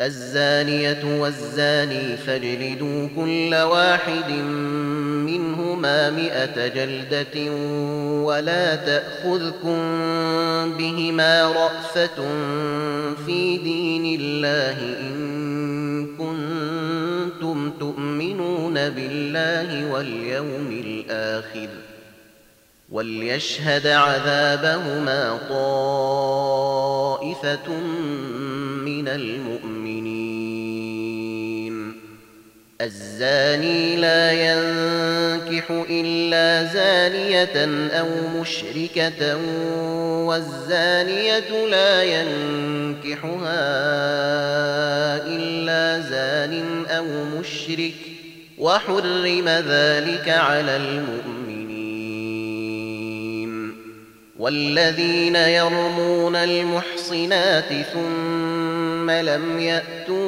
الزانية والزاني فاجلدوا كل واحد منهما مئة جلدة ولا تأخذكم بهما رأفة في دين الله إن كنتم تؤمنون بالله واليوم الآخر وليشهد عذابهما طائفة من المؤمنين الزاني لا ينكح إلا زانية أو مشركة والزانية لا ينكحها إلا زان أو مشرك وحرم ذلك على المؤمنين. والذين يرمون المحصنات ثم لم يأتوا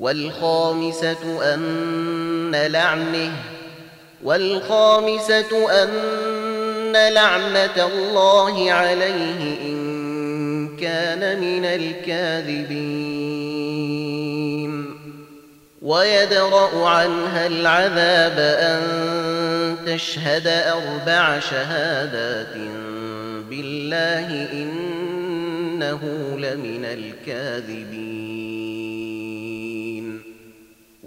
والخامسة أن لعنه والخامسة أن لعنة الله عليه إن كان من الكاذبين. ويدرأ عنها العذاب أن تشهد أربع شهادات بالله إنه لمن الكاذبين.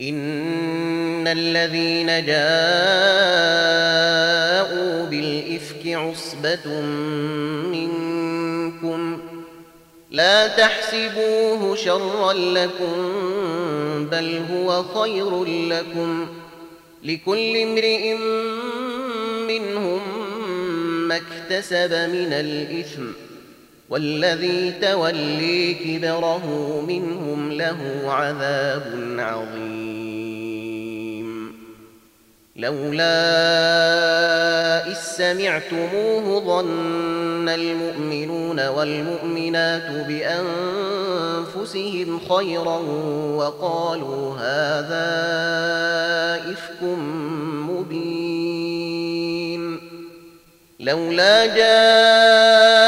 إن الذين جاءوا بالإفك عصبة منكم لا تحسبوه شرا لكم بل هو خير لكم لكل امرئ منهم ما اكتسب من الإثم والذي تولي كبره منهم له عذاب عظيم. لولا إذ سمعتموه ظن المؤمنون والمؤمنات بأنفسهم خيرا وقالوا هذا إفك مبين. لولا جاءوا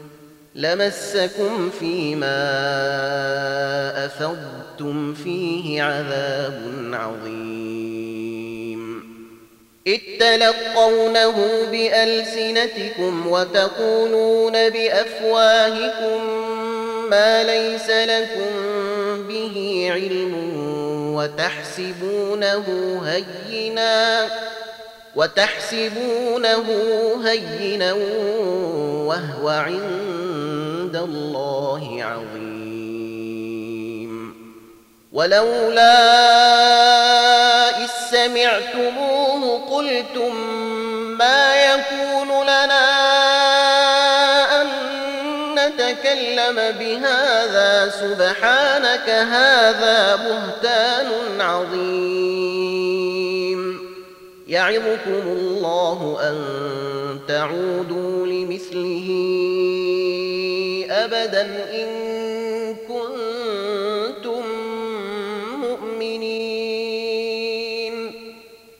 لمسكم فيما أفضتم فيه عذاب عظيم. إذ تلقونه بألسنتكم وتقولون بأفواهكم ما ليس لكم به علم وتحسبونه هينا وتحسبونه هينا وهو عند الله عظيم. ولولا إذ سمعتموه قلتم ما يكون لنا أن نتكلم بهذا سبحانك هذا بهتان عظيم. يعظكم الله أن تعودوا لمثله. أبدا إن كنتم مؤمنين.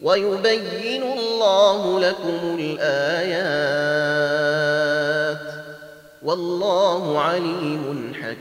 ويبين الله لكم الآيات. والله عليم حكيم.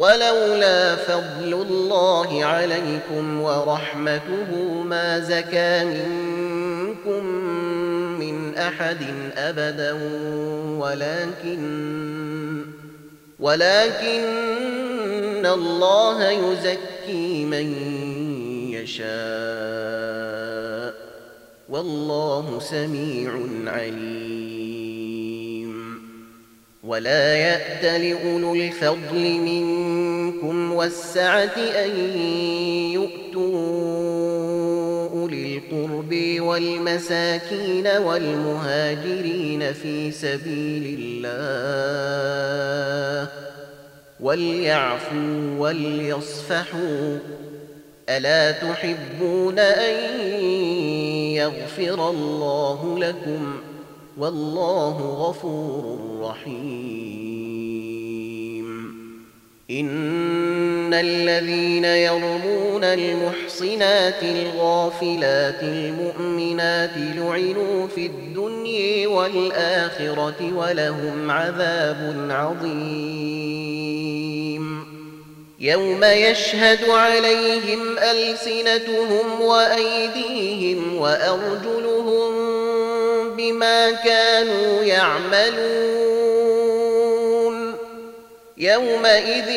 ولولا فضل الله عليكم ورحمته ما زكى منكم من أحد أبدا ولكن ولكن الله يزكي من يشاء. والله سميع عليم. ولا يأت لأولو الفضل منكم والسعة أن يؤتوا أولي القرب والمساكين والمهاجرين في سبيل الله وليعفوا وليصفحوا ألا تحبون أن يغفر الله لكم والله غفور رحيم. إن الذين يرمون المحصنات الغافلات المؤمنات لعنوا في الدنيا والآخرة ولهم عذاب عظيم. يوم يشهد عليهم ألسنتهم وأيديهم وأرجلهم بما كانوا يعملون يومئذ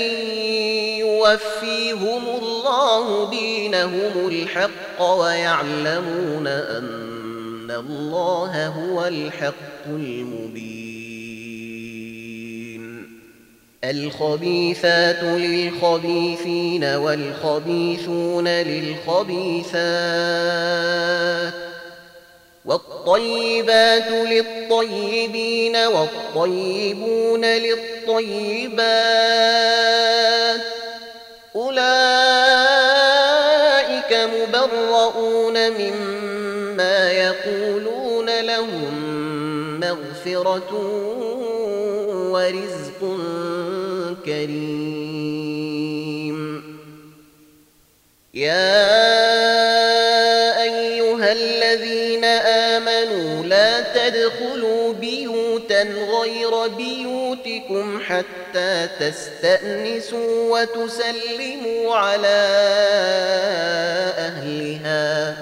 يوفيهم الله دينهم الحق ويعلمون أن الله هو الحق المبين. الخبيثات للخبيثين والخبيثون للخبيثات والطيبات للطيبين والطيبون للطيبات أولئك مبرؤون مما يقولون لهم مغفرة ورزق كريم. يا حتى تستأنسوا وتسلموا على أهلها.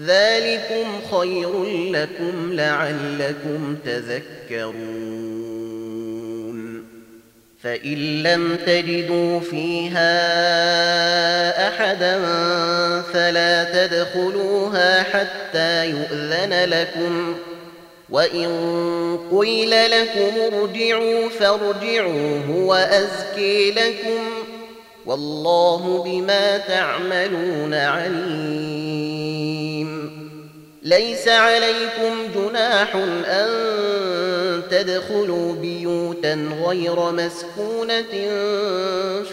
ذلكم خير لكم لعلكم تذكرون. فإن لم تجدوا فيها أحدا فلا تدخلوها حتى يؤذن لكم. وإن قيل لكم ارجعوا فارجعوا هو أزكي لكم والله بما تعملون عليم. ليس عليكم جناح أن تدخلوا بيوتا غير مسكونة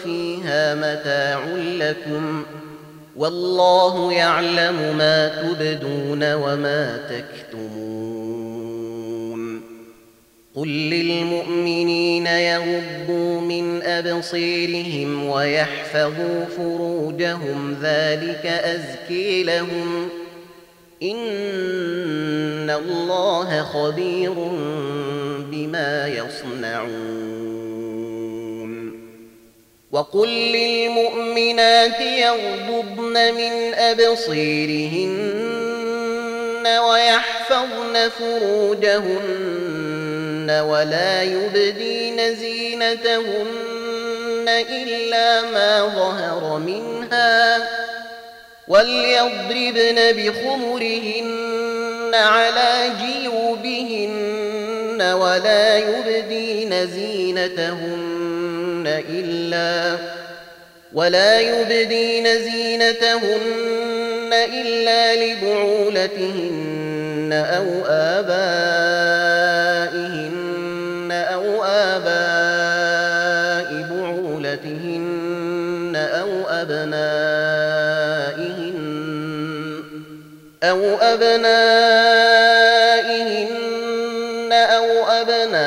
فيها متاع لكم والله يعلم ما تبدون وما تكتمون قل للمؤمنين يغضوا من أبصيرهم ويحفظوا فروجهم ذلك أزكي لهم ۖ إن الله خبير بما يصنعون وقل للمؤمنات يغضبن من أبصيرهن ويحفظن فروجهن ولا يبدين زينتهن إلا ما ظهر منها وليضربن بخمرهن على جيوبهن ولا يبدين زينتهن إلا ولا يبدين زينتهن إلا لبعولتهن أو آبائهن آباء بعولتهن أو أبنائهن أو أبنائهن أو أبناء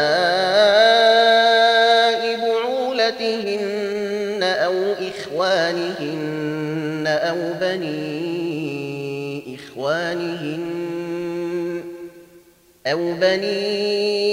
بعولتهن أو إخوانهن أو بني إخوانهن أو بني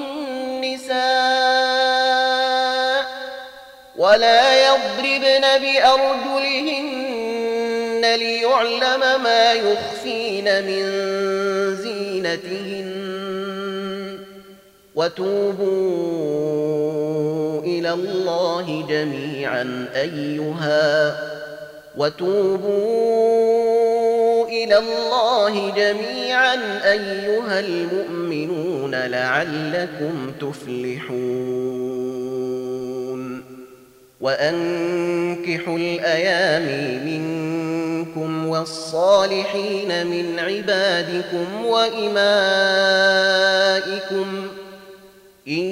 ولا يضربن بأرجلهن ليعلم ما يخفين من زينتهن وتوبوا إلى الله جميعا أيها وتوبوا إلى الله جميعا أيها المؤمنون لعلكم تفلحون. وأنكحوا الأيام منكم والصالحين من عبادكم وإمائكم. إن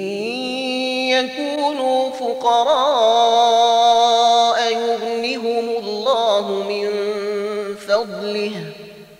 يكونوا فقراء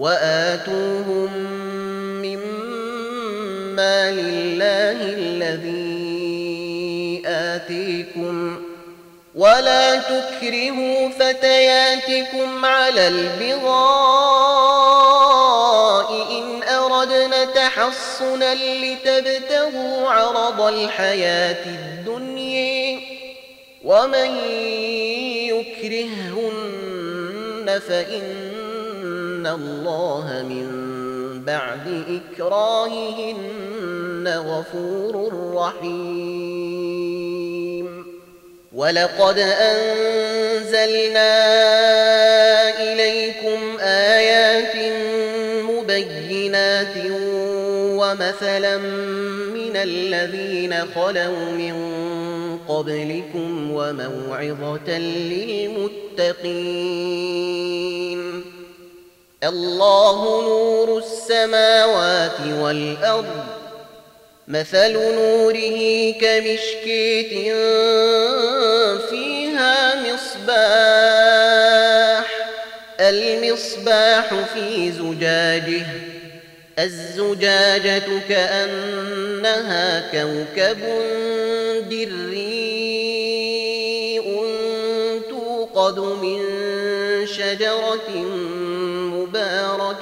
وآتوهم مما لله الذي آتيكم ولا تكرهوا فتياتكم على البغاء إن أردنا تحصنا لتبتغوا عرض الحياة الدنيا ومن يكرههن فإن الله من بعد إكراههن غفور رحيم. ولقد أنزلنا إليكم آيات مبينات ومثلا من الذين خلوا من قبلكم وموعظة للمتقين. الله نور السماوات والأرض مثل نوره كمشكيت فيها مصباح المصباح في زجاجه الزجاجة كأنها كوكب دري توقد من شجرة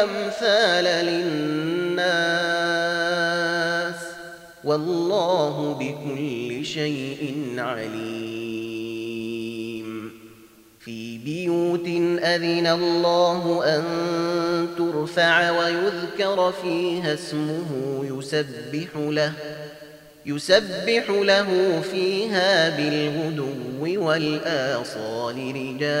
الأمثال للناس والله بكل شيء عليم. في بيوت أذن الله أن ترفع ويذكر فيها اسمه يسبح له يسبح له فيها بالغدو والآصال رجال.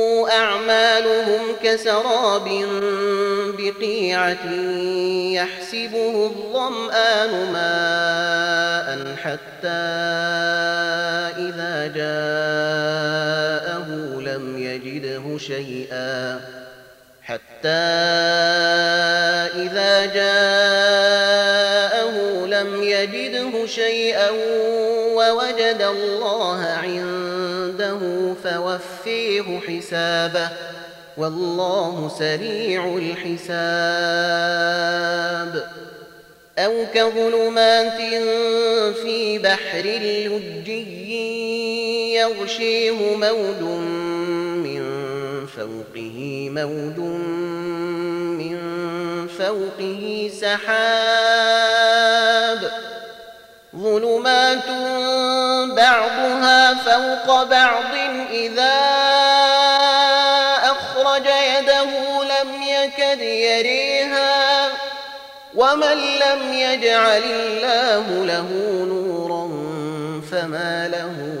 أعمالهم كسراب بقيعة يحسبه الظمآن ماء حتى إذا جاءه لم يجده شيئا حتى إذا جاءه لم يجده شيئا ووجد الله عنده فوفيه حسابه. والله سريع الحساب. أو كظلمات في بحر لجي يغشيه موج من فوقه موج من فوقه سحاب. ظلمات بعضها فوق بعض إذا أخرج يده لم يكد يريها ومن لم يجعل الله له نورا فما له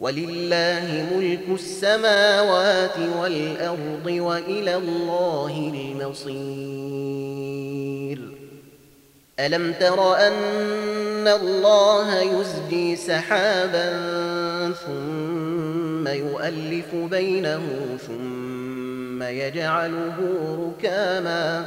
ولله ملك السماوات والأرض وإلى الله المصير. ألم تر أن الله يزجي سحابا ثم يؤلف بينه ثم يجعله ركاما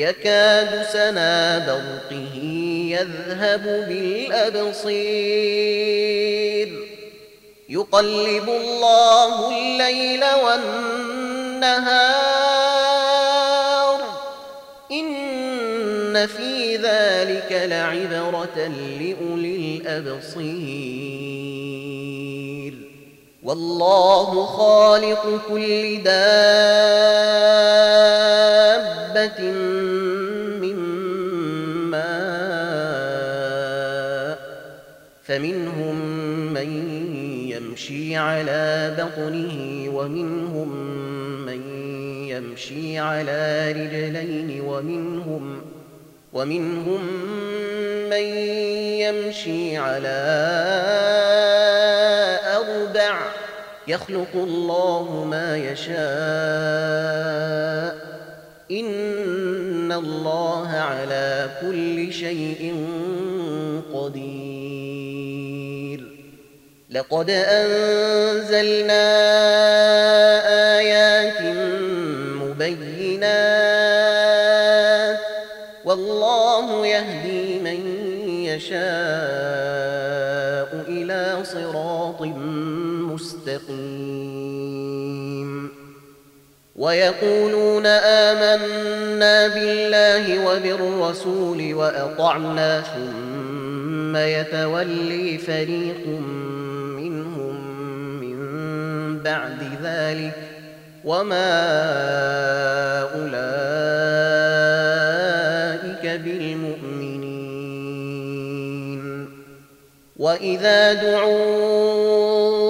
يكاد سنا برقه يذهب بالأبصير. يقلب الله الليل والنهار. إن في ذلك لعبرة لأولي الأبصير. والله خالق كل دابة فمنهم من يمشي على بطنه ومنهم من يمشي على رجلين ومنهم ومنهم من يمشي على أربع. يخلق الله ما يشاء. إن الله على كل شيء قدير. لقد أنزلنا آيات مبينات والله يهدي من يشاء إلى صراط مستقيم ويقولون آمنا بالله وبالرسول وأطعنا ثم يتولي فريق بعد ذلك. وما أولئك بالمؤمنين. وإذا دعوا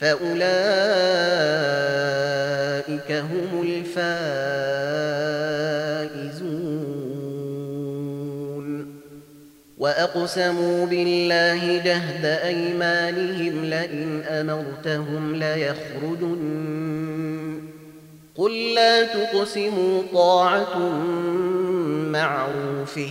فأولئك هم الفائزون وأقسموا بالله جهد أيمانهم لئن أمرتهم ليخرجن قل لا تقسموا طاعة معروفه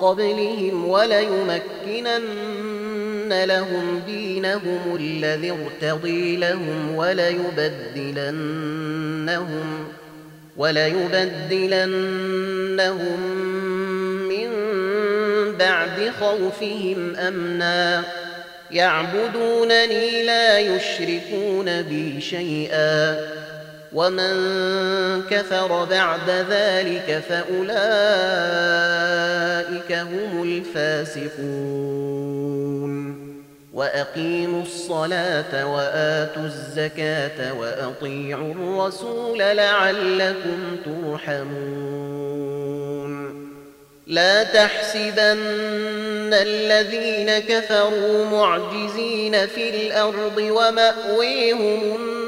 قبلهم وليمكنن لهم دينهم الذي ارتضي لهم وليبدلنهم وليبدلنهم من بعد خوفهم أمنا. يعبدونني لا يشركون بي شيئا. ومن كفر بعد ذلك فاولئك هم الفاسقون واقيموا الصلاه واتوا الزكاه واطيعوا الرسول لعلكم ترحمون لا تحسبن الذين كفروا معجزين في الأرض وماويهم النار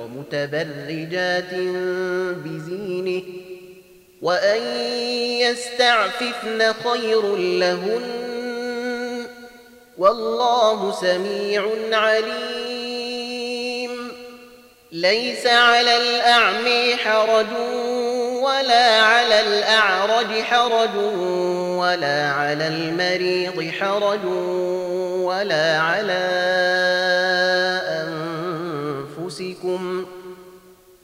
متبرجات بزينه وأن يستعففن خير لهن والله سميع عليم. ليس على الأعمي حرج ولا على الأعرج حرج ولا على المريض حرج ولا على أنفسكم.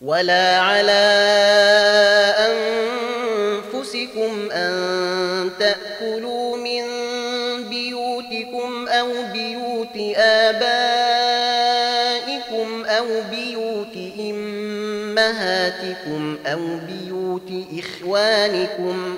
ولا على أنفسكم أن تأكلوا من بيوتكم أو بيوت آبائكم أو بيوت أمهاتكم أو بيوت إخوانكم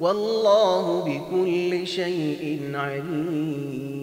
والله بكل شيء عليم.